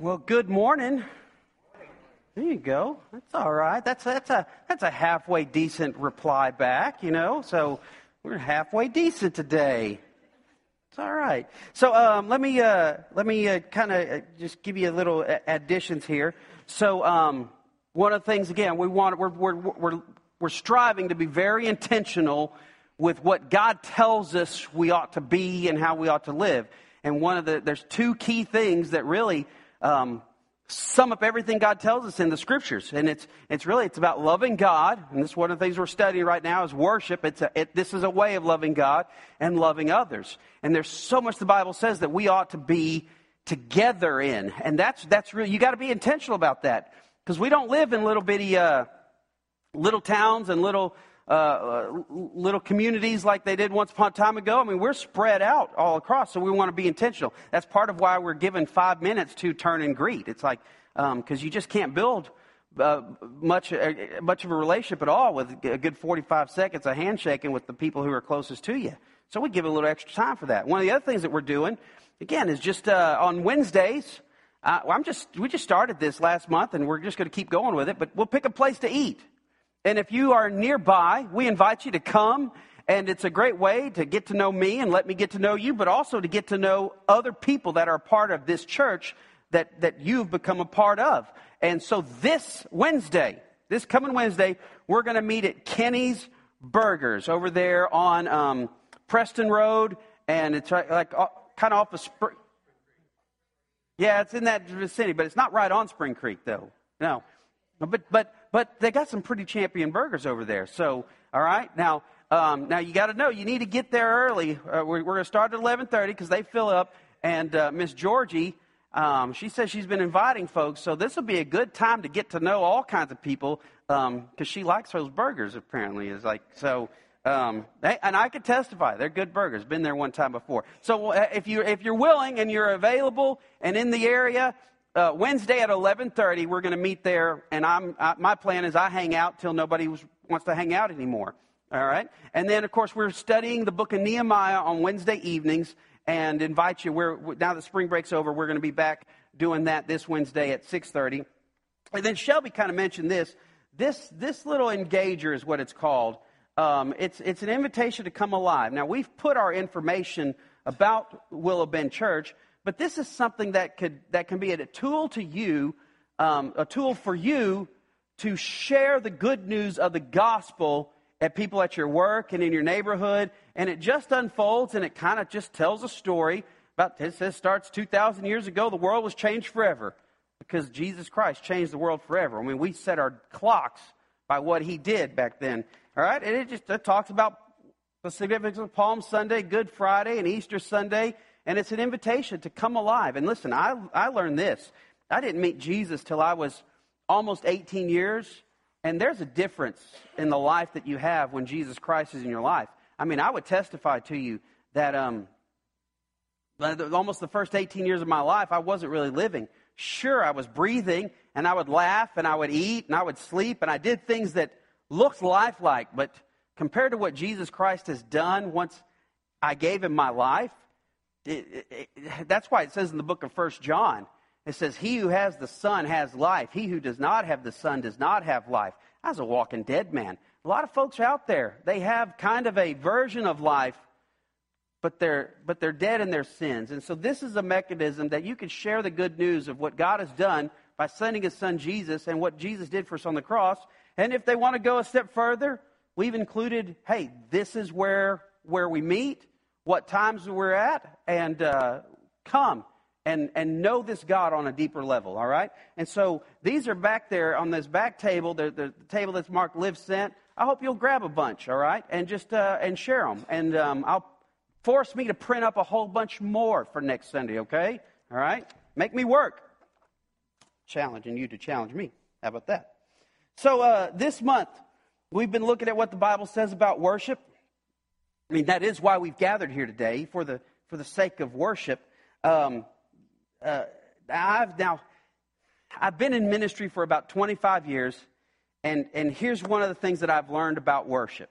Well, good morning. There you go. That's all right. That's that's a that's a halfway decent reply back, you know. So we're halfway decent today. It's all right. So um, let me uh, let me uh, kind of uh, just give you a little additions here. So um, one of the things again we want we're we're we're we're striving to be very intentional with what God tells us we ought to be and how we ought to live. And one of the there's two key things that really um, sum up everything God tells us in the scriptures. And it's, it's really, it's about loving God. And this is one of the things we're studying right now is worship. It's a, it, this is a way of loving God and loving others. And there's so much the Bible says that we ought to be together in. And that's, that's really, you got to be intentional about that. Because we don't live in little bitty, uh, little towns and little, uh, uh, little communities like they did once upon a time ago. I mean, we're spread out all across, so we want to be intentional. That's part of why we're given five minutes to turn and greet. It's like, because um, you just can't build uh, much, uh, much of a relationship at all with a good 45 seconds of handshaking with the people who are closest to you. So we give a little extra time for that. One of the other things that we're doing, again, is just uh, on Wednesdays. Uh, I'm just, we just started this last month and we're just going to keep going with it, but we'll pick a place to eat. And if you are nearby, we invite you to come. And it's a great way to get to know me and let me get to know you, but also to get to know other people that are part of this church that, that you've become a part of. And so this Wednesday, this coming Wednesday, we're going to meet at Kenny's Burgers over there on um, Preston Road. And it's right, like uh, kind of off of Spring. Yeah, it's in that vicinity, but it's not right on Spring Creek, though. No. But, but, but they got some pretty champion burgers over there. So, all right. Now, um, now you got to know you need to get there early. Uh, we're, we're going to start at 11:30 because they fill up. And uh, Miss Georgie, um, she says she's been inviting folks. So this will be a good time to get to know all kinds of people because um, she likes those burgers. Apparently, is like so. Um, they, and I could testify they're good burgers. Been there one time before. So uh, if you if you're willing and you're available and in the area, uh, Wednesday at 11:30, we're going to meet there, and I'm my plan is I hang out till nobody wants to hang out anymore. All right, and then of course we're studying the book of Nehemiah on Wednesday evenings, and invite you. We're now that spring break's over, we're going to be back doing that this Wednesday at 6:30. And then Shelby kind of mentioned this. This this little engager is what it's called. Um, it's it's an invitation to come alive. Now we've put our information about Willow Bend Church but this is something that, could, that can be a tool to you, um, a tool for you to share the good news of the gospel at people at your work and in your neighborhood. And it just unfolds and it kind of just tells a story about it says starts 2,000 years ago. The world was changed forever because Jesus Christ changed the world forever. I mean, we set our clocks by what he did back then. All right? And it just it talks about the significance of Palm Sunday, Good Friday, and Easter Sunday. And it's an invitation to come alive. And listen, I, I learned this. I didn't meet Jesus till I was almost 18 years. And there's a difference in the life that you have when Jesus Christ is in your life. I mean, I would testify to you that um, almost the first 18 years of my life, I wasn't really living. Sure, I was breathing, and I would laugh, and I would eat, and I would sleep, and I did things that looked lifelike. But compared to what Jesus Christ has done once I gave him my life, that's why it says in the book of First John, it says, He who has the Son has life. He who does not have the Son does not have life. I was a walking dead man. A lot of folks out there, they have kind of a version of life, but they're, but they're dead in their sins. And so this is a mechanism that you can share the good news of what God has done by sending his son Jesus and what Jesus did for us on the cross. And if they want to go a step further, we've included, hey, this is where, where we meet what times we're at, and uh, come and, and know this God on a deeper level, all right? And so these are back there on this back table, the, the, the table that's marked Live Sent. I hope you'll grab a bunch, all right? And just uh, and share them. And um, I'll force me to print up a whole bunch more for next Sunday, okay? All right? Make me work. Challenging you to challenge me. How about that? So uh, this month, we've been looking at what the Bible says about worship. I mean, that is why we've gathered here today for the, for the sake of worship. Um, uh, I've now, I've been in ministry for about 25 years, and, and here's one of the things that I've learned about worship.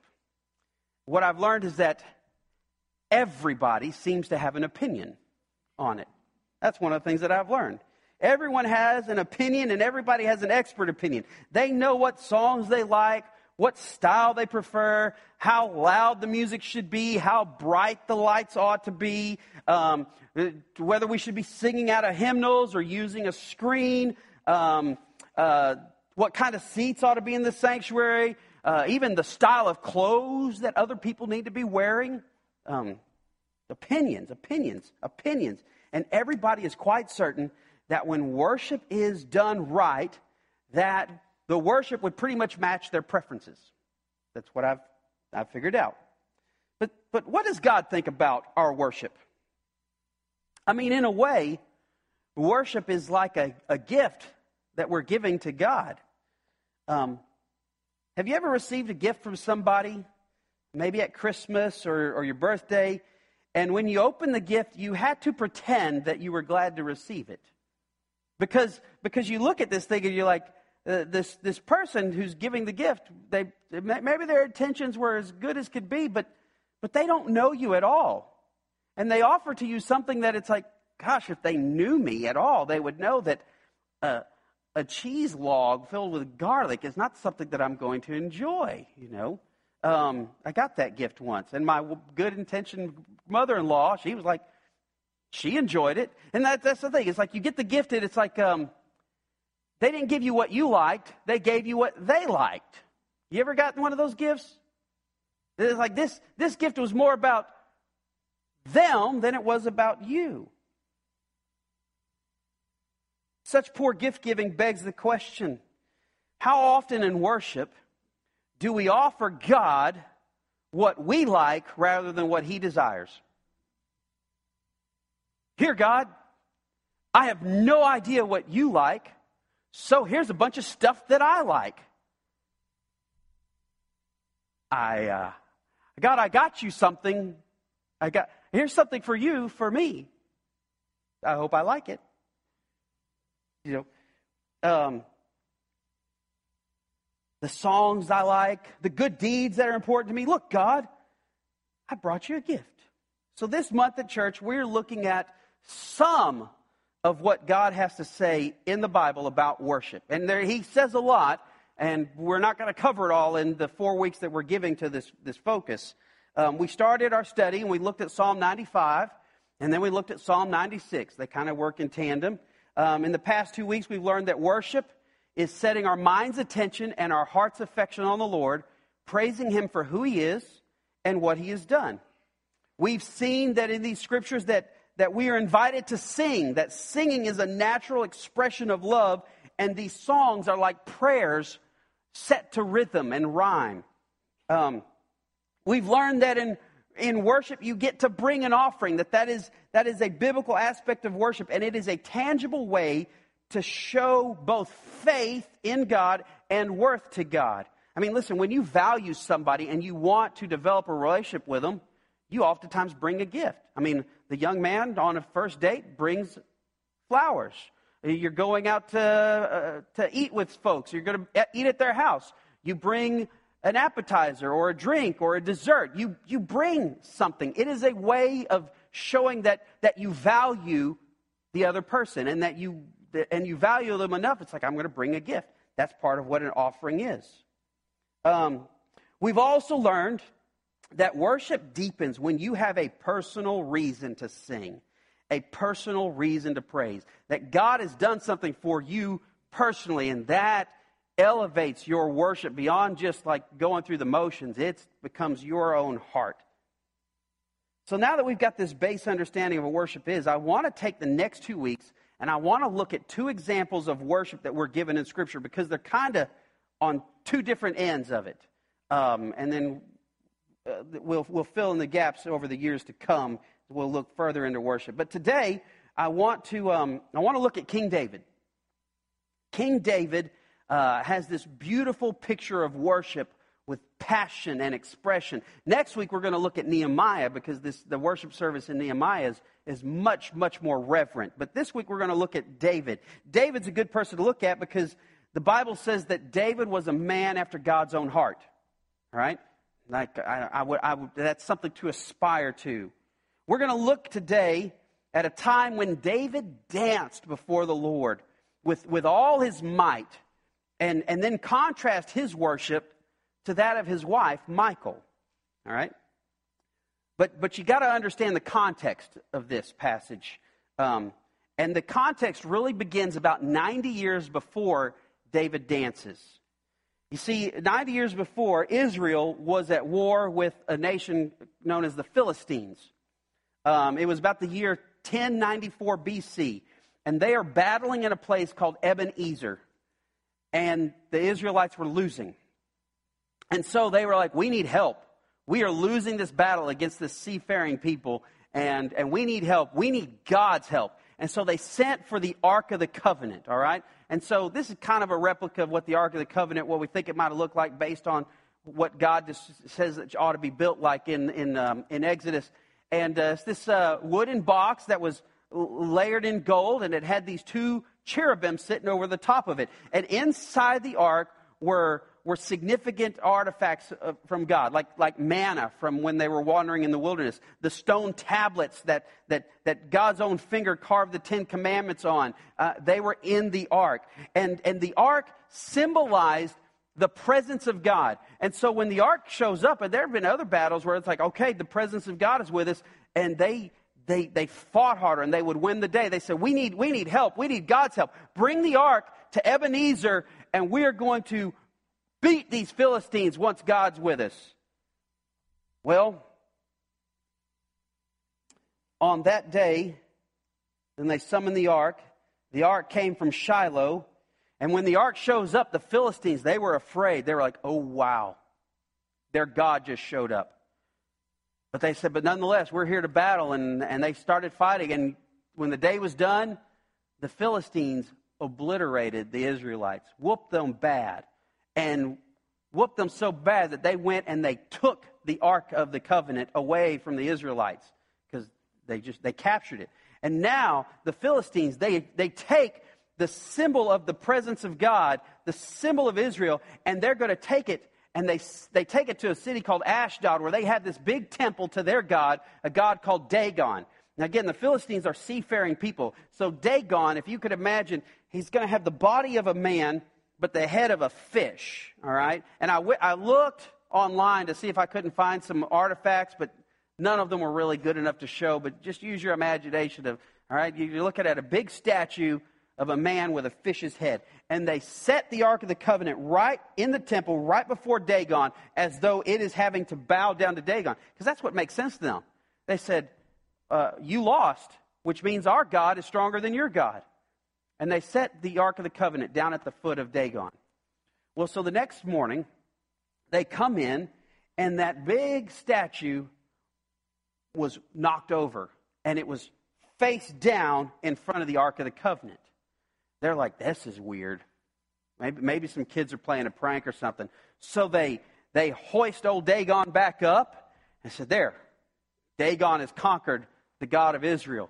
What I've learned is that everybody seems to have an opinion on it. That's one of the things that I've learned. Everyone has an opinion and everybody has an expert opinion. They know what songs they like, what style they prefer, how loud the music should be, how bright the lights ought to be, um, whether we should be singing out of hymnals or using a screen, um, uh, what kind of seats ought to be in the sanctuary, uh, even the style of clothes that other people need to be wearing. Um, opinions, opinions, opinions. And everybody is quite certain that when worship is done right, that the worship would pretty much match their preferences. That's what I've, I've figured out. But, but what does God think about our worship? I mean, in a way, worship is like a, a gift that we're giving to God. Um, have you ever received a gift from somebody, maybe at Christmas or, or your birthday, and when you open the gift, you had to pretend that you were glad to receive it? Because, because you look at this thing and you're like, uh, this, this person who's giving the gift, they, maybe their intentions were as good as could be, but, but they don't know you at all. And they offer to you something that it's like, gosh, if they knew me at all, they would know that uh, a cheese log filled with garlic is not something that I'm going to enjoy, you know. Um, I got that gift once, and my good intentioned mother in law, she was like, she enjoyed it. And that, that's the thing. It's like you get the gift, and it's like, um, they didn't give you what you liked, they gave you what they liked. You ever gotten one of those gifts? It's like this, this gift was more about them than it was about you. Such poor gift giving begs the question how often in worship do we offer God what we like rather than what He desires? Here, God, I have no idea what you like. So here's a bunch of stuff that I like. I, uh, God, I got you something. I got, here's something for you, for me. I hope I like it. You know, um, the songs I like, the good deeds that are important to me. Look, God, I brought you a gift. So this month at church, we're looking at some of what God has to say in the Bible about worship. And there, he says a lot, and we're not going to cover it all in the four weeks that we're giving to this, this focus. Um, we started our study and we looked at Psalm 95, and then we looked at Psalm 96. They kind of work in tandem. Um, in the past two weeks, we've learned that worship is setting our mind's attention and our heart's affection on the Lord, praising Him for who He is and what He has done. We've seen that in these scriptures that that we are invited to sing, that singing is a natural expression of love, and these songs are like prayers set to rhythm and rhyme. Um, we've learned that in, in worship you get to bring an offering, that that is, that is a biblical aspect of worship, and it is a tangible way to show both faith in God and worth to God. I mean, listen, when you value somebody and you want to develop a relationship with them, you oftentimes bring a gift. I mean, the young man on a first date brings flowers. You're going out to, uh, to eat with folks. You're going to eat at their house. You bring an appetizer or a drink or a dessert. You, you bring something. It is a way of showing that, that you value the other person and that you, and you value them enough. It's like, I'm going to bring a gift. That's part of what an offering is. Um, we've also learned that worship deepens when you have a personal reason to sing, a personal reason to praise. That God has done something for you personally, and that elevates your worship beyond just like going through the motions. It becomes your own heart. So now that we've got this base understanding of what worship is, I want to take the next two weeks and I want to look at two examples of worship that we're given in Scripture because they're kind of on two different ends of it. Um, and then uh, we'll, we'll fill in the gaps over the years to come. We'll look further into worship. But today, I want to, um, I want to look at King David. King David uh, has this beautiful picture of worship with passion and expression. Next week, we're going to look at Nehemiah because this, the worship service in Nehemiah is, is much, much more reverent. But this week, we're going to look at David. David's a good person to look at because the Bible says that David was a man after God's own heart. Right? Like I, I would, I would, that's something to aspire to. We're going to look today at a time when David danced before the Lord with, with all his might, and, and then contrast his worship to that of his wife, Michal. All right? But, but you got to understand the context of this passage. Um, and the context really begins about 90 years before David dances. You see, 90 years before, Israel was at war with a nation known as the Philistines. Um, it was about the year 1094 BC, and they are battling in a place called Ebenezer, and the Israelites were losing. And so they were like, We need help. We are losing this battle against this seafaring people, and, and we need help. We need God's help. And so they sent for the Ark of the Covenant, all right? And so this is kind of a replica of what the Ark of the Covenant, what we think it might have looked like based on what God says it ought to be built like in, in, um, in Exodus. And uh, it's this uh, wooden box that was layered in gold, and it had these two cherubim sitting over the top of it. And inside the ark were were significant artifacts from God, like, like manna from when they were wandering in the wilderness, the stone tablets that, that, that God's own finger carved the Ten Commandments on. Uh, they were in the ark. And, and the ark symbolized the presence of God. And so when the ark shows up, and there have been other battles where it's like, okay, the presence of God is with us, and they they, they fought harder and they would win the day. They said, we need, we need help. We need God's help. Bring the ark to Ebenezer and we are going to beat these Philistines once God's with us. Well, on that day, then they summoned the ark. The ark came from Shiloh. And when the ark shows up, the Philistines, they were afraid. They were like, oh, wow. Their God just showed up. But they said, but nonetheless, we're here to battle. And, and they started fighting. And when the day was done, the Philistines obliterated the Israelites, whooped them bad and whooped them so bad that they went and they took the Ark of the Covenant away from the Israelites because they just they captured it. And now the Philistines, they, they take the symbol of the presence of God, the symbol of Israel, and they're going to take it and they, they take it to a city called Ashdod where they had this big temple to their God, a God called Dagon. Now, again, the Philistines are seafaring people. So, Dagon, if you could imagine, he's going to have the body of a man but the head of a fish, all right? And I, w- I looked online to see if I couldn't find some artifacts, but none of them were really good enough to show. But just use your imagination of, all right, you're looking at a big statue of a man with a fish's head. And they set the Ark of the Covenant right in the temple, right before Dagon, as though it is having to bow down to Dagon. Because that's what makes sense to them. They said, uh, You lost, which means our God is stronger than your God. And they set the Ark of the Covenant down at the foot of Dagon. Well, so the next morning, they come in, and that big statue was knocked over, and it was face down in front of the Ark of the Covenant. They're like, this is weird. Maybe, maybe some kids are playing a prank or something. So they, they hoist old Dagon back up and said, There, Dagon is conquered the God of Israel.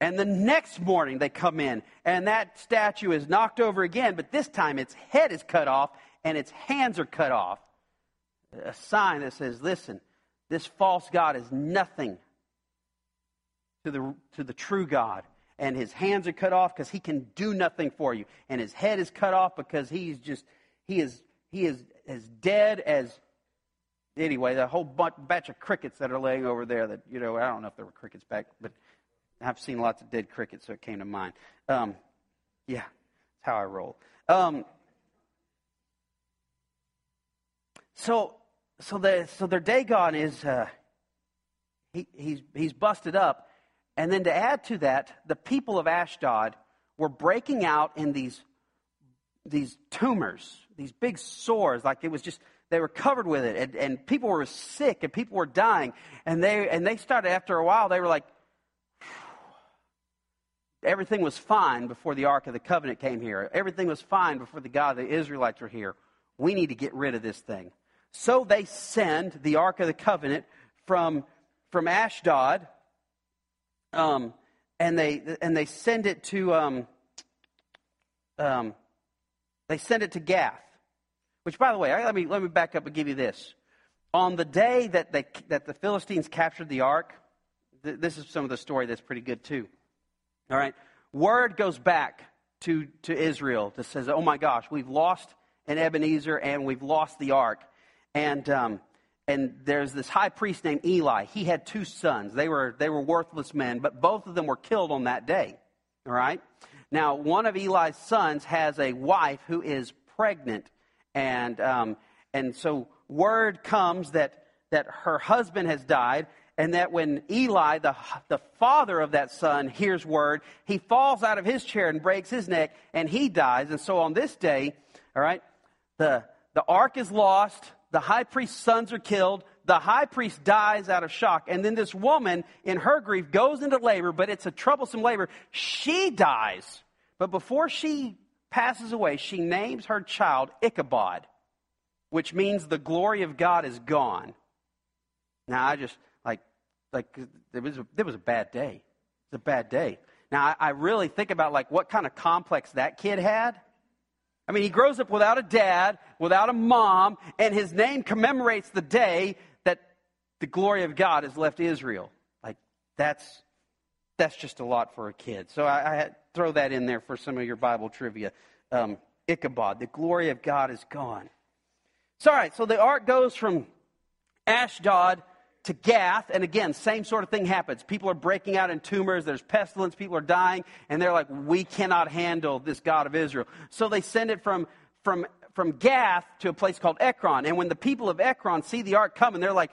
And the next morning they come in, and that statue is knocked over again, but this time its head is cut off and its hands are cut off. A sign that says, listen, this false God is nothing to the, to the true God. And his hands are cut off because he can do nothing for you. And his head is cut off because he's just, he is, he is as dead as, anyway, the whole batch of crickets that are laying over there that, you know, I don't know if there were crickets back, but I've seen lots of dead crickets, so it came to mind. Um, yeah, that's how I roll. Um, so, so, the, so their Dagon is uh, he, he's he's busted up, and then to add to that, the people of Ashdod were breaking out in these these tumors, these big sores, like it was just they were covered with it, and, and people were sick, and people were dying, and they and they started after a while they were like Everything was fine before the Ark of the Covenant came here. Everything was fine before the God, of the Israelites were here. We need to get rid of this thing. So they send the Ark of the Covenant from, from Ashdod, um, and they and they send it to um, um, they send it to Gath. Which, by the way, let me let me back up and give you this. On the day that they that the Philistines captured the ark, th- this is some of the story that's pretty good too. All right. Word goes back to, to Israel that says, oh my gosh, we've lost an Ebenezer and we've lost the ark. And, um, and there's this high priest named Eli. He had two sons. They were, they were worthless men, but both of them were killed on that day. All right? Now, one of Eli's sons has a wife who is pregnant. And, um, and so word comes that, that her husband has died, and that when Eli, the, the father of that son, hears word, he falls out of his chair and breaks his neck, and he dies. And so on this day, all right, the, the ark is lost, the high priest's sons are killed, the high priest dies out of shock, and then this woman, in her grief, goes into labor, but it's a troublesome labor. She dies. But before she passes away, she names her child Ichabod, which means the glory of God is gone. Now, I just, like, like it was, a, it was a bad day. It's a bad day. Now, I, I really think about, like, what kind of complex that kid had. I mean, he grows up without a dad, without a mom, and his name commemorates the day that the glory of God has left Israel. Like, that's, that's just a lot for a kid. So I, I throw that in there for some of your Bible trivia. Um, Ichabod, the glory of God is gone. So, all right, so the ark goes from Ashdod to Gath, and again, same sort of thing happens. People are breaking out in tumors, there's pestilence, people are dying, and they're like, we cannot handle this God of Israel. So they send it from, from, from Gath to a place called Ekron. And when the people of Ekron see the ark coming, they're like,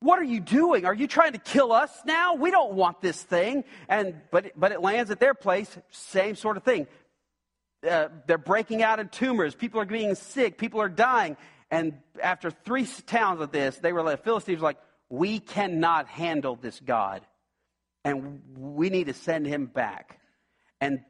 what are you doing? Are you trying to kill us now? We don't want this thing. And, but, but it lands at their place, same sort of thing. Uh, they're breaking out in tumors. People are being sick. People are dying. And after three towns of this, they were like, Philistines were like, we cannot handle this God, and we need to send him back. And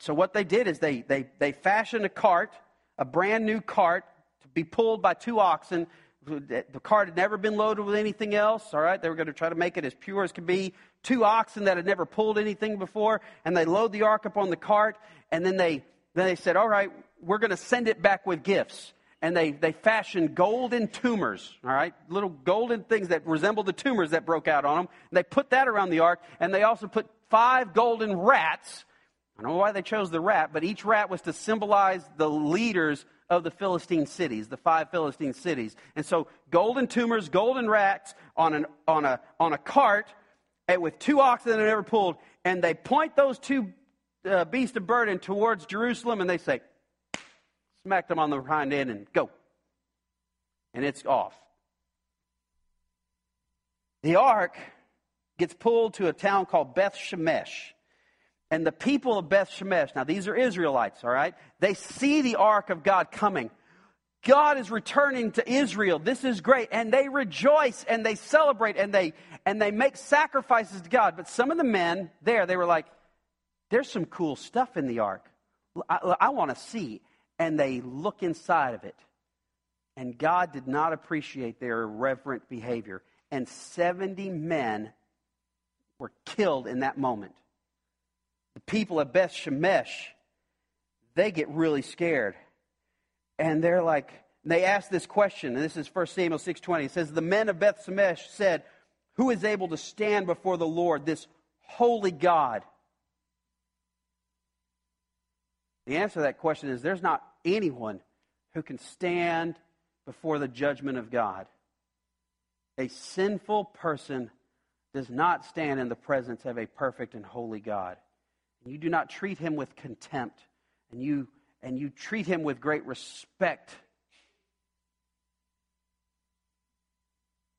so what they did is they, they, they fashioned a cart, a brand new cart, to be pulled by two oxen. The cart had never been loaded with anything else, all right? They were going to try to make it as pure as could be. Two oxen that had never pulled anything before, and they load the ark up on the cart, and then they, then they said, all right, we're going to send it back with gifts and they, they fashioned golden tumors, all right? Little golden things that resemble the tumors that broke out on them. And they put that around the ark, and they also put five golden rats. I don't know why they chose the rat, but each rat was to symbolize the leaders of the Philistine cities, the five Philistine cities. And so golden tumors, golden rats on, an, on, a, on a cart eh, with two oxen that are never pulled, and they point those two uh, beasts of burden towards Jerusalem, and they say, smack them on the hind end and go. And it's off. The ark gets pulled to a town called Beth Shemesh. And the people of Beth Shemesh, now these are Israelites, all right? They see the ark of God coming. God is returning to Israel. This is great. And they rejoice and they celebrate and they and they make sacrifices to God. But some of the men there, they were like, there's some cool stuff in the ark. I, I want to see and they look inside of it. And God did not appreciate their irreverent behavior. And 70 men were killed in that moment. The people of Beth Shemesh, they get really scared. And they're like, they ask this question, and this is 1 Samuel 6.20. It says, The men of Beth Shemesh said, Who is able to stand before the Lord, this holy God? The answer to that question is there's not anyone who can stand before the judgment of God. A sinful person does not stand in the presence of a perfect and holy God. And you do not treat him with contempt, and you, and you treat him with great respect.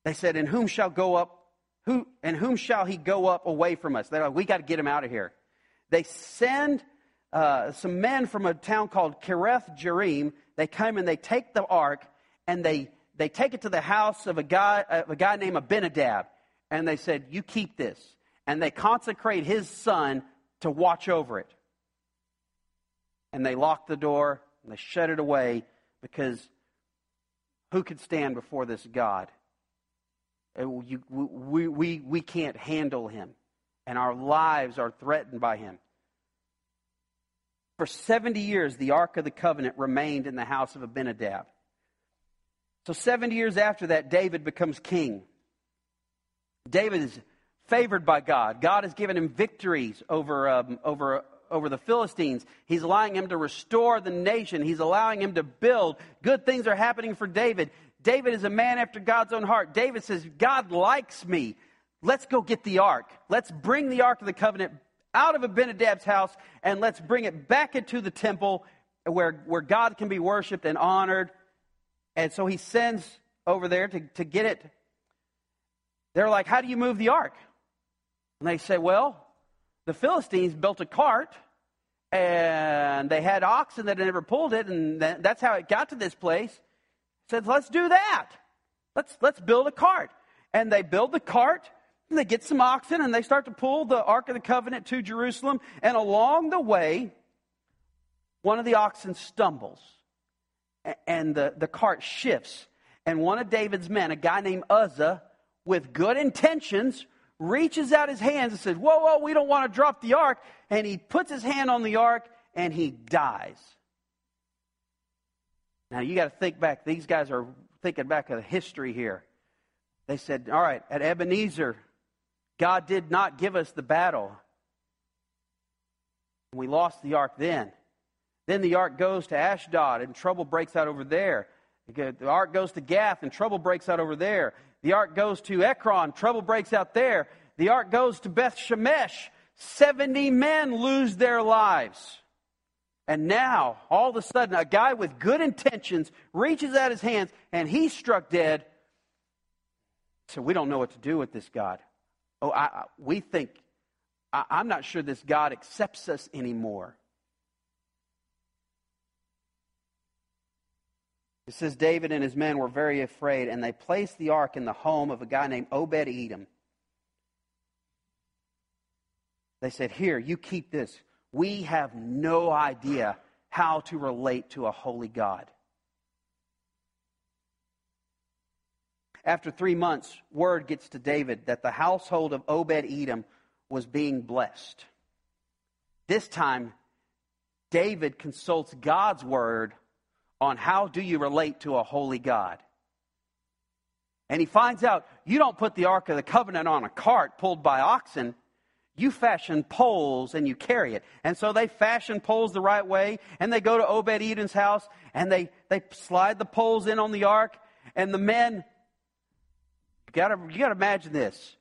They said, And whom shall go up? Who and whom shall he go up away from us? They're like, we got to get him out of here. They send uh, some men from a town called Kiriath Jearim. They come and they take the ark and they, they take it to the house of a guy, of a guy named Abinadab. And they said, You keep this. And they consecrate his son to watch over it. And they lock the door and they shut it away because who could stand before this God? Uh, we, we, we can't handle him, and our lives are threatened by him. For 70 years, the Ark of the Covenant remained in the house of Abinadab. So, 70 years after that, David becomes king. David is favored by God. God has given him victories over, um, over, over the Philistines. He's allowing him to restore the nation. He's allowing him to build. Good things are happening for David. David is a man after God's own heart. David says, God likes me. Let's go get the ark. Let's bring the ark of the covenant out of Abinadab's house and let's bring it back into the temple where, where God can be worshiped and honored. And so he sends over there to, to get it. They're like, How do you move the ark? And they say, Well, the Philistines built a cart and they had oxen that had never pulled it, and that's how it got to this place. Said, Let's do that. Let's, let's build a cart. And they build the cart and they get some oxen and they start to pull the Ark of the Covenant to Jerusalem. And along the way, one of the oxen stumbles and the, the cart shifts. And one of David's men, a guy named Uzzah, with good intentions, reaches out his hands and says, Whoa, whoa, we don't want to drop the ark. And he puts his hand on the ark and he dies. Now you got to think back. These guys are thinking back of the history here. They said, All right, at Ebenezer, God did not give us the battle. We lost the ark then. Then the ark goes to Ashdod, and trouble breaks out over there. The ark goes to Gath, and trouble breaks out over there. The ark goes to Ekron, trouble breaks out there. The ark goes to Beth Shemesh. 70 men lose their lives. And now, all of a sudden, a guy with good intentions reaches out his hands and he's struck dead. So we don't know what to do with this God. Oh, I, we think, I, I'm not sure this God accepts us anymore. It says David and his men were very afraid, and they placed the ark in the home of a guy named Obed Edom. They said, Here, you keep this. We have no idea how to relate to a holy God. After three months, word gets to David that the household of Obed Edom was being blessed. This time, David consults God's word on how do you relate to a holy God. And he finds out you don't put the Ark of the Covenant on a cart pulled by oxen. You fashion poles and you carry it. And so they fashion poles the right way, and they go to Obed Edom's house, and they, they slide the poles in on the ark, and the men you gotta, you gotta imagine this.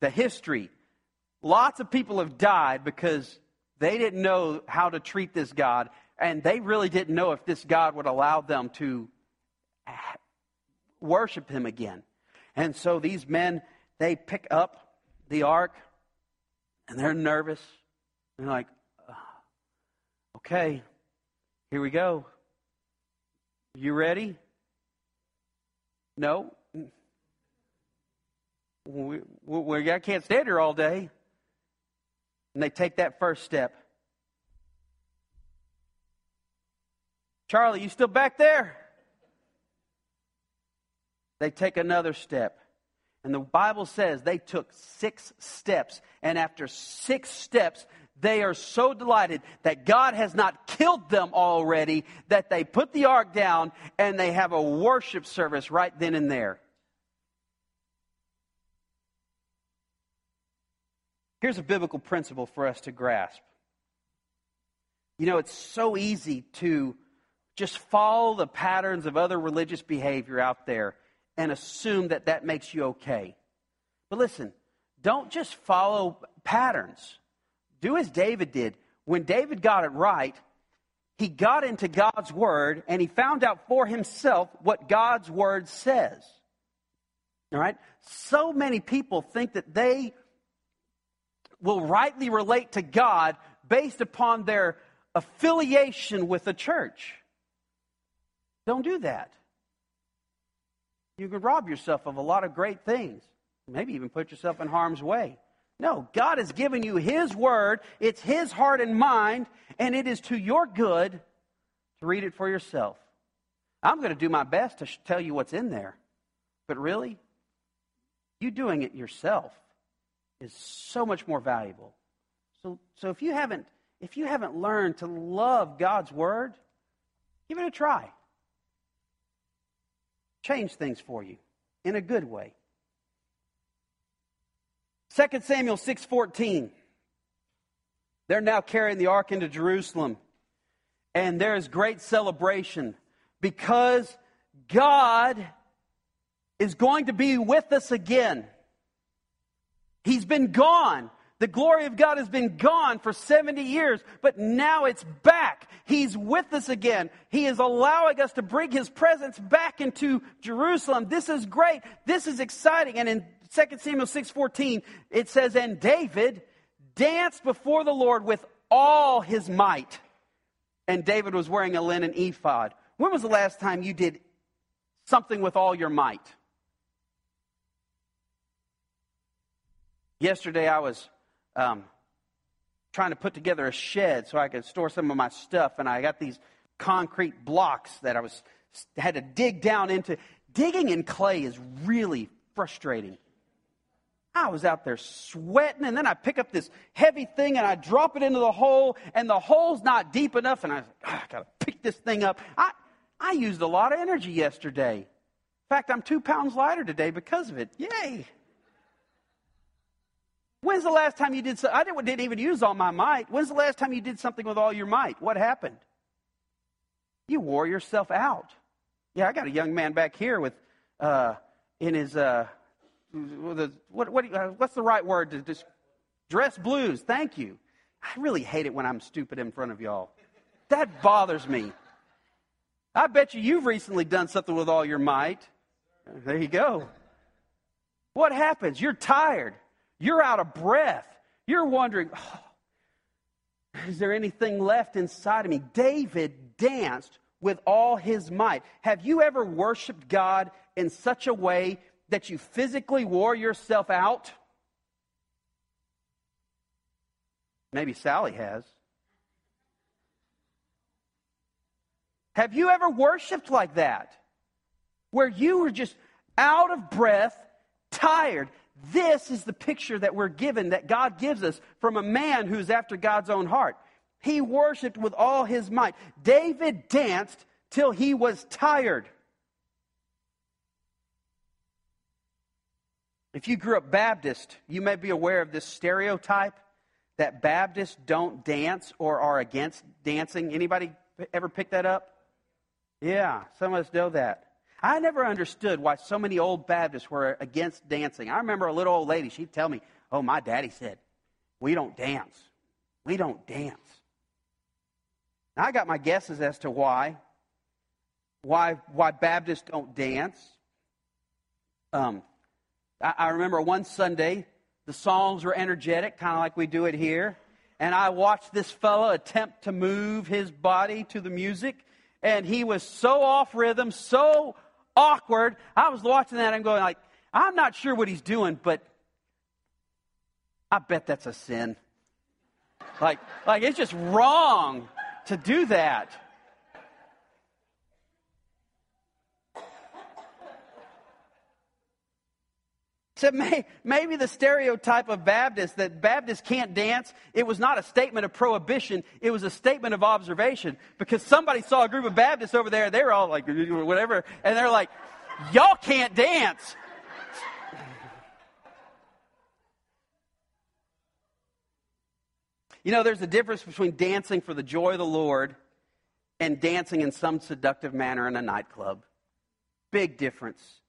The history. Lots of people have died because they didn't know how to treat this God, and they really didn't know if this God would allow them to worship him again. And so these men, they pick up the ark, and they're nervous. They're like, okay, here we go. You ready? No we, we, I can't stand here all day. And they take that first step. Charlie, you still back there? They take another step. And the Bible says they took six steps. And after six steps, they are so delighted that God has not killed them already that they put the ark down and they have a worship service right then and there. Here's a biblical principle for us to grasp. You know, it's so easy to just follow the patterns of other religious behavior out there and assume that that makes you okay. But listen, don't just follow patterns. Do as David did. When David got it right, he got into God's word and he found out for himself what God's word says. All right? So many people think that they will rightly relate to God based upon their affiliation with the church. Don't do that. You could rob yourself of a lot of great things, maybe even put yourself in harm's way. No, God has given you His Word, it's His heart and mind, and it is to your good to read it for yourself. I'm going to do my best to tell you what's in there, but really, you doing it yourself is so much more valuable. So, so if you haven't if you haven't learned to love God's word, give it a try. Change things for you in a good way. 2 Samuel 6:14. They're now carrying the ark into Jerusalem. And there is great celebration because God is going to be with us again. He's been gone. The glory of God has been gone for 70 years, but now it's back. He's with us again. He is allowing us to bring His presence back into Jerusalem. This is great. This is exciting. And in 2 Samuel 6:14, it says, "And David danced before the Lord with all his might." And David was wearing a linen ephod. When was the last time you did something with all your might? Yesterday I was um, trying to put together a shed so I could store some of my stuff, and I got these concrete blocks that I was had to dig down into. Digging in clay is really frustrating. I was out there sweating, and then I pick up this heavy thing and I drop it into the hole, and the hole's not deep enough, and I, ah, I gotta pick this thing up. I, I used a lot of energy yesterday. In fact, I'm two pounds lighter today because of it. Yay! When's the last time you did so? I didn't, didn't even use all my might. When's the last time you did something with all your might? What happened? You wore yourself out. Yeah, I got a young man back here with, uh, in his, uh, what, what, uh, what's the right word to just dress blues? Thank you. I really hate it when I'm stupid in front of y'all. That bothers me. I bet you you've recently done something with all your might. There you go. What happens? You're tired. You're out of breath. You're wondering, oh, is there anything left inside of me? David danced with all his might. Have you ever worshiped God in such a way that you physically wore yourself out? Maybe Sally has. Have you ever worshiped like that? Where you were just out of breath, tired, this is the picture that we're given, that God gives us from a man who's after God's own heart. He worshiped with all his might. David danced till he was tired. If you grew up Baptist, you may be aware of this stereotype that Baptists don't dance or are against dancing. Anybody ever pick that up? Yeah, some of us know that. I never understood why so many old Baptists were against dancing. I remember a little old lady, she'd tell me, Oh, my daddy said, We don't dance. We don't dance. Now, I got my guesses as to why. Why, why Baptists don't dance. Um, I, I remember one Sunday, the songs were energetic, kind of like we do it here. And I watched this fellow attempt to move his body to the music. And he was so off rhythm, so awkward. I was watching that and going like, I'm not sure what he's doing, but I bet that's a sin. Like, like it's just wrong to do that. So may, maybe the stereotype of Baptists that Baptists can't dance, it was not a statement of prohibition, it was a statement of observation. Because somebody saw a group of Baptists over there, they were all like, whatever, and they're like, y'all can't dance. You know, there's a difference between dancing for the joy of the Lord and dancing in some seductive manner in a nightclub. Big difference.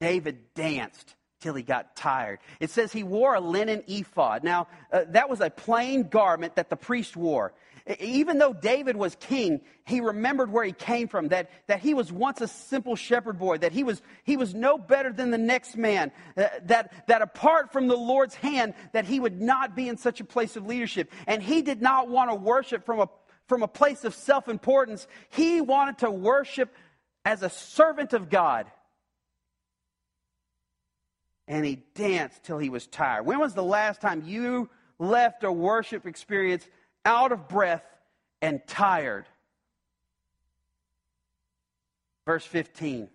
David danced till he got tired. It says he wore a linen ephod. Now, uh, that was a plain garment that the priest wore. Even though David was king, he remembered where he came from, that, that he was once a simple shepherd boy, that he was, he was no better than the next man, uh, that, that apart from the Lord's hand, that he would not be in such a place of leadership. And he did not want to worship from a, from a place of self importance. He wanted to worship as a servant of God and he danced till he was tired. When was the last time you left a worship experience out of breath and tired? Verse 15.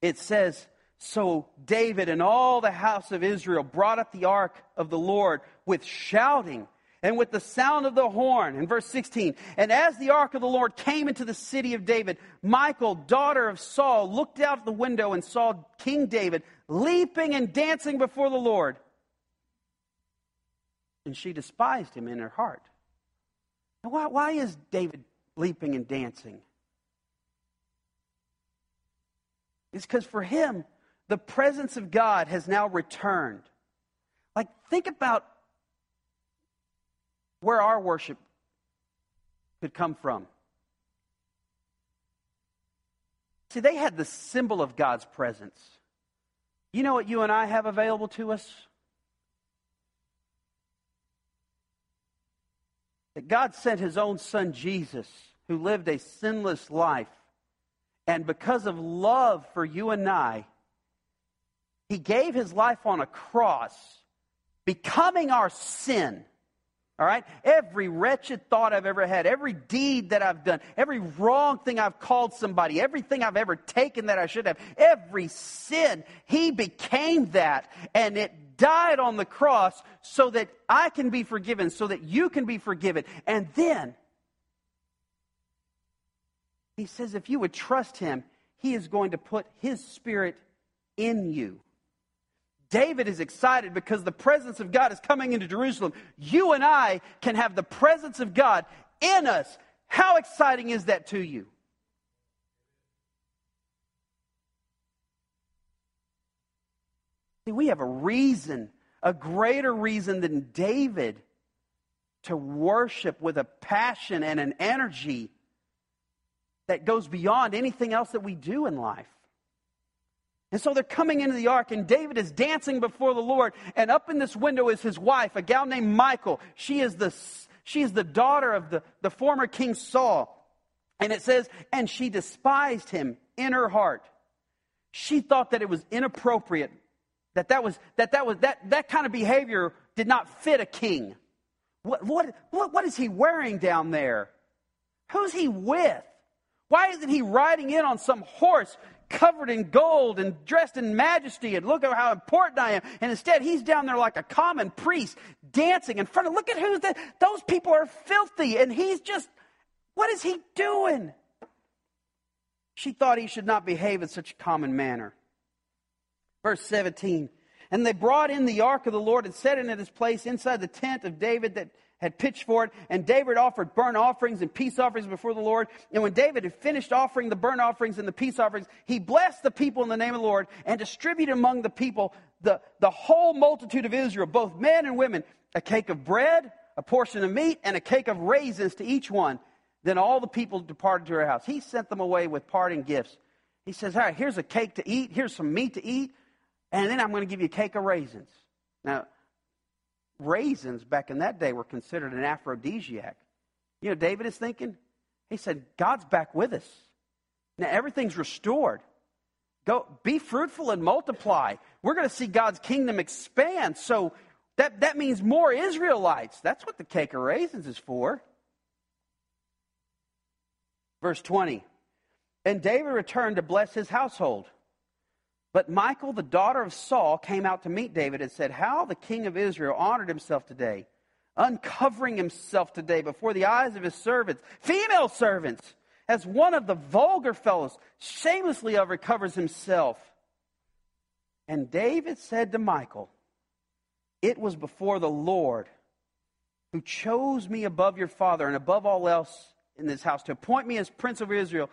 It says, So David and all the house of Israel brought up the ark of the Lord with shouting and with the sound of the horn. In verse 16, and as the ark of the Lord came into the city of David, Michal, daughter of Saul, looked out the window and saw King David leaping and dancing before the Lord. And she despised him in her heart. Why, why is David leaping and dancing? It's because for him, the presence of God has now returned. Like, think about where our worship could come from. See, they had the symbol of God's presence. You know what you and I have available to us? That God sent his own son Jesus, who lived a sinless life. And because of love for you and I, he gave his life on a cross, becoming our sin all right? Every wretched thought I've ever had, every deed that I've done, every wrong thing I've called somebody, everything I've ever taken that I should have, every sin, He became that. And it died on the cross so that I can be forgiven, so that you can be forgiven. And then, He says, if you would trust Him, He is going to put His Spirit in you. David is excited because the presence of God is coming into Jerusalem. You and I can have the presence of God in us. How exciting is that to you? See, we have a reason, a greater reason than David to worship with a passion and an energy that goes beyond anything else that we do in life. And so they're coming into the ark, and David is dancing before the Lord. And up in this window is his wife, a gal named Michal. She is the, she is the daughter of the, the former King Saul. And it says, and she despised him in her heart. She thought that it was inappropriate, that that was that that was that that kind of behavior did not fit a king. What what what, what is he wearing down there? Who's he with? Why isn't he riding in on some horse covered in gold and dressed in majesty and look at how important I am. And instead, he's down there like a common priest dancing in front of, look at who's the, those people are filthy. And he's just, what is he doing? She thought he should not behave in such a common manner. Verse 17. And they brought in the ark of the Lord and set it in its place inside the tent of David that had pitched for it, and David offered burnt offerings and peace offerings before the Lord. And when David had finished offering the burnt offerings and the peace offerings, he blessed the people in the name of the Lord and distributed among the people the, the whole multitude of Israel, both men and women, a cake of bread, a portion of meat, and a cake of raisins to each one. Then all the people departed to their house. He sent them away with parting gifts. He says, All right, here's a cake to eat, here's some meat to eat, and then I'm going to give you a cake of raisins. Now, raisins back in that day were considered an aphrodisiac. You know, David is thinking, he said, God's back with us. Now everything's restored. Go be fruitful and multiply. We're going to see God's kingdom expand. So that, that means more Israelites. That's what the cake of raisins is for. Verse 20. And David returned to bless his household. But Michal, the daughter of Saul, came out to meet David and said, How the king of Israel honored himself today, uncovering himself today before the eyes of his servants, female servants, as one of the vulgar fellows shamelessly overcovers himself. And David said to Michal, It was before the Lord who chose me above your father and above all else in this house to appoint me as prince of Israel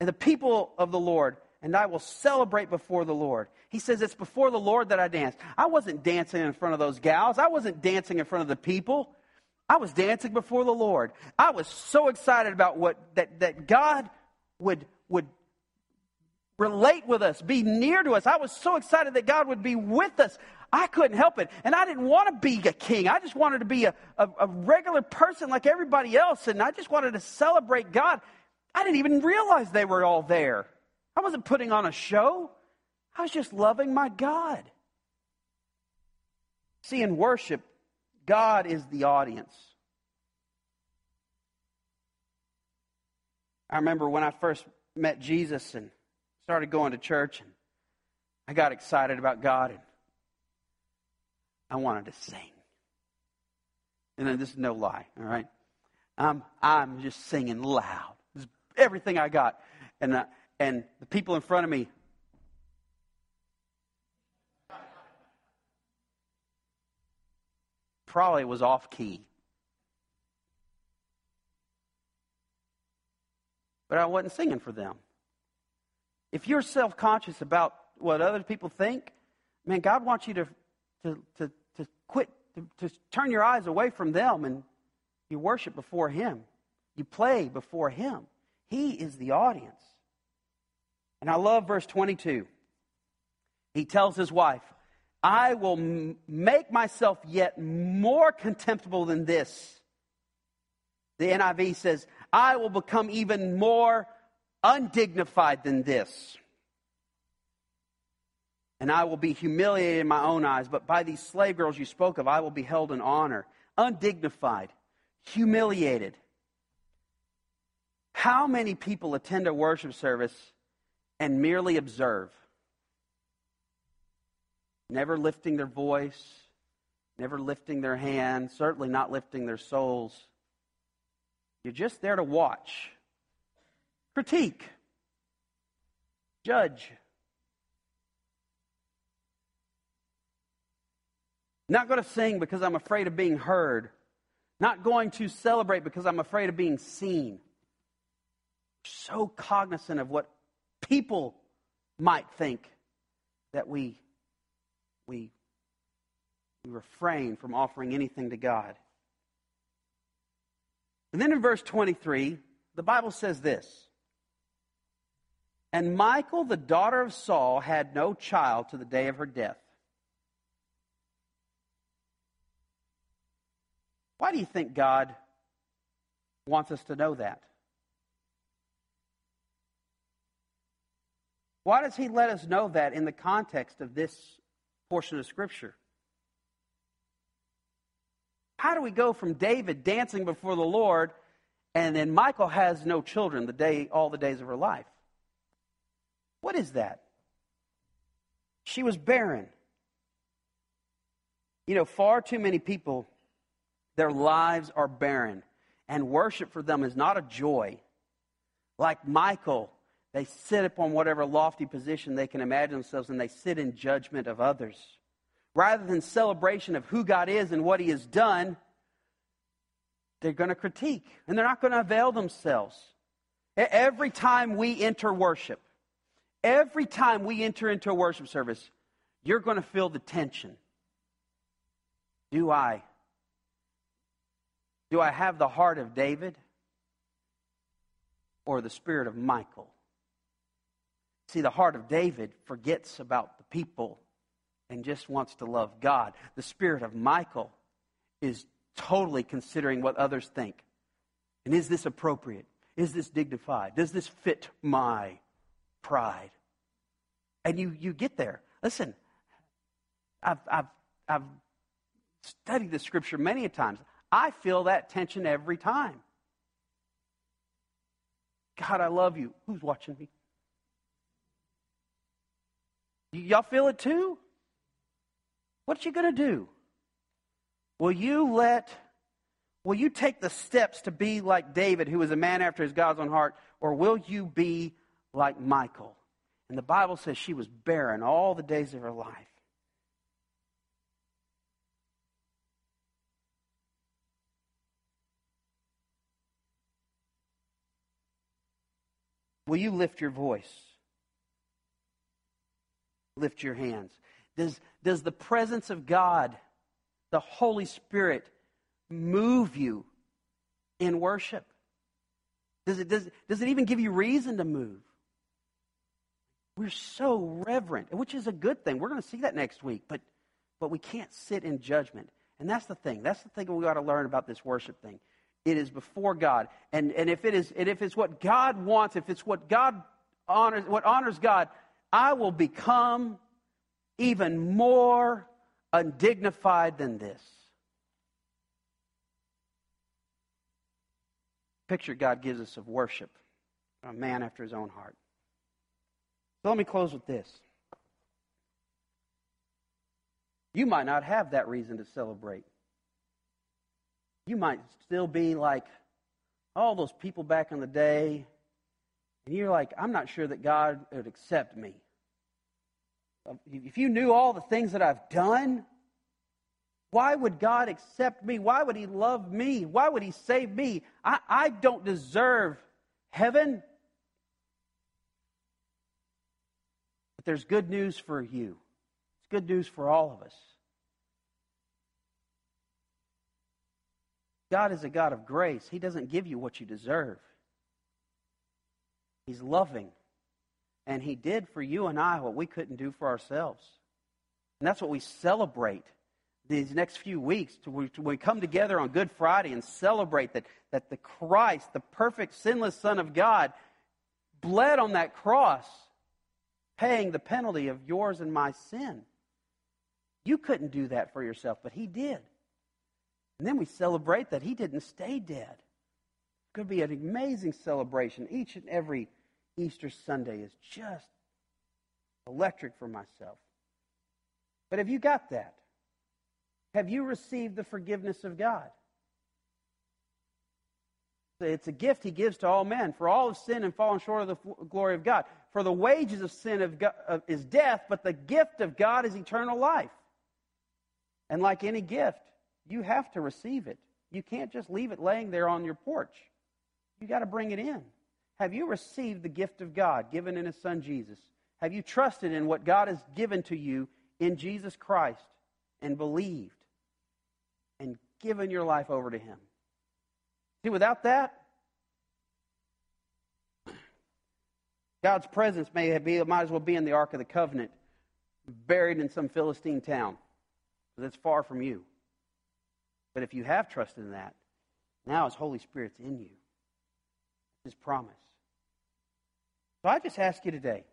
and the people of the Lord and I will celebrate before the Lord. He says, It's before the Lord that I dance. I wasn't dancing in front of those gals, I wasn't dancing in front of the people. I was dancing before the Lord. I was so excited about what that, that God would, would relate with us, be near to us. I was so excited that God would be with us. I couldn't help it. And I didn't want to be a king. I just wanted to be a, a, a regular person like everybody else. And I just wanted to celebrate God. I didn't even realize they were all there. I wasn't putting on a show, I was just loving my God. See, in worship, God is the audience. I remember when I first met Jesus and started going to church, and I got excited about God, and I wanted to sing. And then this is no lie, all right? I'm, I'm just singing loud. Is everything I got. And, uh, and the people in front of me probably was off key. But I wasn't singing for them. If you're self conscious about what other people think, man, God wants you to, to, to, to quit, to, to turn your eyes away from them and you worship before Him. You play before Him. He is the audience. And I love verse 22. He tells his wife, I will m- make myself yet more contemptible than this. The NIV says, I will become even more undignified than this. And I will be humiliated in my own eyes, but by these slave girls you spoke of, I will be held in honor. Undignified, humiliated. How many people attend a worship service and merely observe? Never lifting their voice, never lifting their hands, certainly not lifting their souls. You're just there to watch, critique, judge. Not going to sing because I'm afraid of being heard. Not going to celebrate because I'm afraid of being seen. So cognizant of what people might think that we, we, we refrain from offering anything to God. And then in verse 23, the Bible says this And Michal, the daughter of Saul, had no child to the day of her death. Why do you think God wants us to know that? Why does He let us know that in the context of this portion of Scripture? How do we go from David dancing before the Lord and then Michal has no children the day all the days of her life? What is that? She was barren. You know, far too many people their lives are barren, and worship for them is not a joy. Like Michal, they sit upon whatever lofty position they can imagine themselves, and they sit in judgment of others. Rather than celebration of who God is and what He has done, they're going to critique, and they're not going to avail themselves. Every time we enter worship, every time we enter into a worship service, you're going to feel the tension. Do I do I have the heart of David or the spirit of Michal? See, the heart of David forgets about the people and just wants to love God. The spirit of Michal is totally considering what others think. And is this appropriate? Is this dignified? Does this fit my pride? And you, you get there. Listen, I've, I've, I've studied the scripture many a times. I feel that tension every time. God, I love you. Who's watching me? Y'all feel it too? What you going to do? Will you let, will you take the steps to be like David, who was a man after his God's own heart, or will you be like Michal? And the Bible says she was barren all the days of her life. Will you lift your voice? Lift your hands. Does, does the presence of God, the Holy Spirit, move you in worship? Does it, does, does it even give you reason to move? We're so reverent, which is a good thing. We're going to see that next week, but, but we can't sit in judgment. And that's the thing. That's the thing we got to learn about this worship thing. It is before God. And, and if it is and if it's what God wants, if it's what God honors, what honors God, I will become even more undignified than this. Picture God gives us of worship, a man after his own heart. So let me close with this. You might not have that reason to celebrate you might still be like all those people back in the day, and you're like, I'm not sure that God would accept me. Uh, if you knew all the things that I've done, Why would God accept me? Why would He love me? Why would He save me? I, I don't deserve heaven. But there's good news for you. It's good news for all of us. God is a God of grace. He doesn't give you what you deserve. He's loving. And He did for you and I what we couldn't do for ourselves. And that's what we celebrate these next few weeks. To we, to come together on Good Friday and celebrate that, that the Christ, the perfect, sinless Son of God, bled on that cross, paying the penalty of yours and my sin. You couldn't do that for yourself, but He did. And then we celebrate that He didn't stay dead. It could be an amazing celebration. Each and every Easter Sunday is just electric for myself. But have you got that? Have you received the forgiveness of God? It's a gift he gives to all men. For all have sinned and fallen short of the glory of God. For the wages of sin of God, is death, but the gift of God is eternal life. And like any gift, you have to receive it. You can't just leave it laying there on your porch. You got to bring it in. Have you received the gift of God given in His Son Jesus? Have you trusted in what God has given to you in Jesus Christ and believed and given your life over to Him? See, without that, God's presence may be, might as well be in the Ark of the Covenant, buried in some Philistine town, it's far from you. But if you have trusted in that, now His Holy Spirit's in you. His promise. So I just ask you today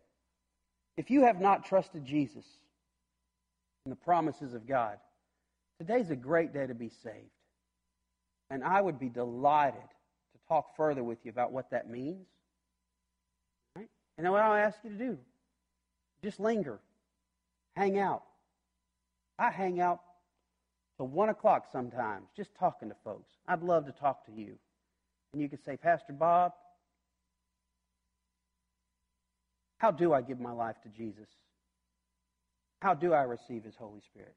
if you have not trusted Jesus and the promises of God, today's a great day to be saved. And I would be delighted to talk further with you about what that means. Right? And what I'll ask you to do just linger, hang out. I hang out till 1 o'clock sometimes, just talking to folks. I'd love to talk to you. And you can say, Pastor Bob, how do I give my life to Jesus? How do I receive His Holy Spirit?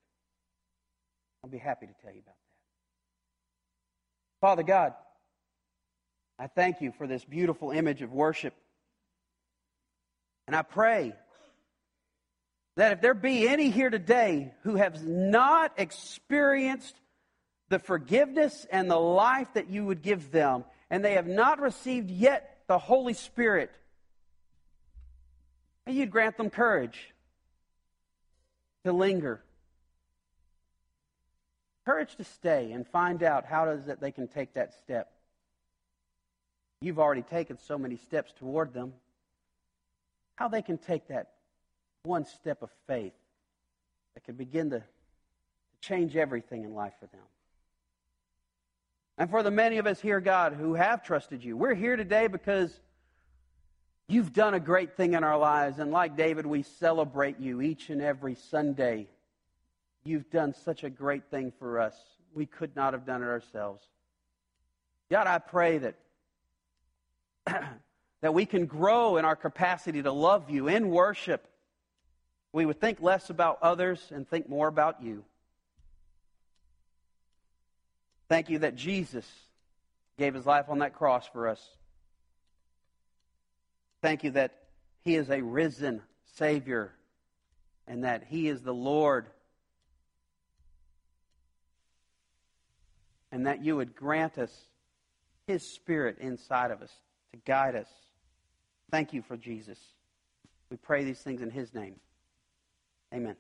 I'll be happy to tell you about that. Father God, I thank you for this beautiful image of worship. And I pray that if there be any here today who have not experienced the forgiveness and the life that you would give them, and they have not received yet the Holy Spirit, and you'd grant them courage to linger, courage to stay and find out how does that they can take that step. You've already taken so many steps toward them. How they can take that one step of faith that can begin to change everything in life for them. And for the many of us here, God, who have trusted you, we're here today because you've done a great thing in our lives. And like David, we celebrate you each and every Sunday. You've done such a great thing for us. We could not have done it ourselves. God, I pray that, that we can grow in our capacity to love you in worship we would think less about others and think more about you. Thank you that Jesus gave his life on that cross for us. Thank you that he is a risen Savior and that he is the Lord. And that you would grant us his Spirit inside of us to guide us. Thank you for Jesus. We pray these things in his name. Amen.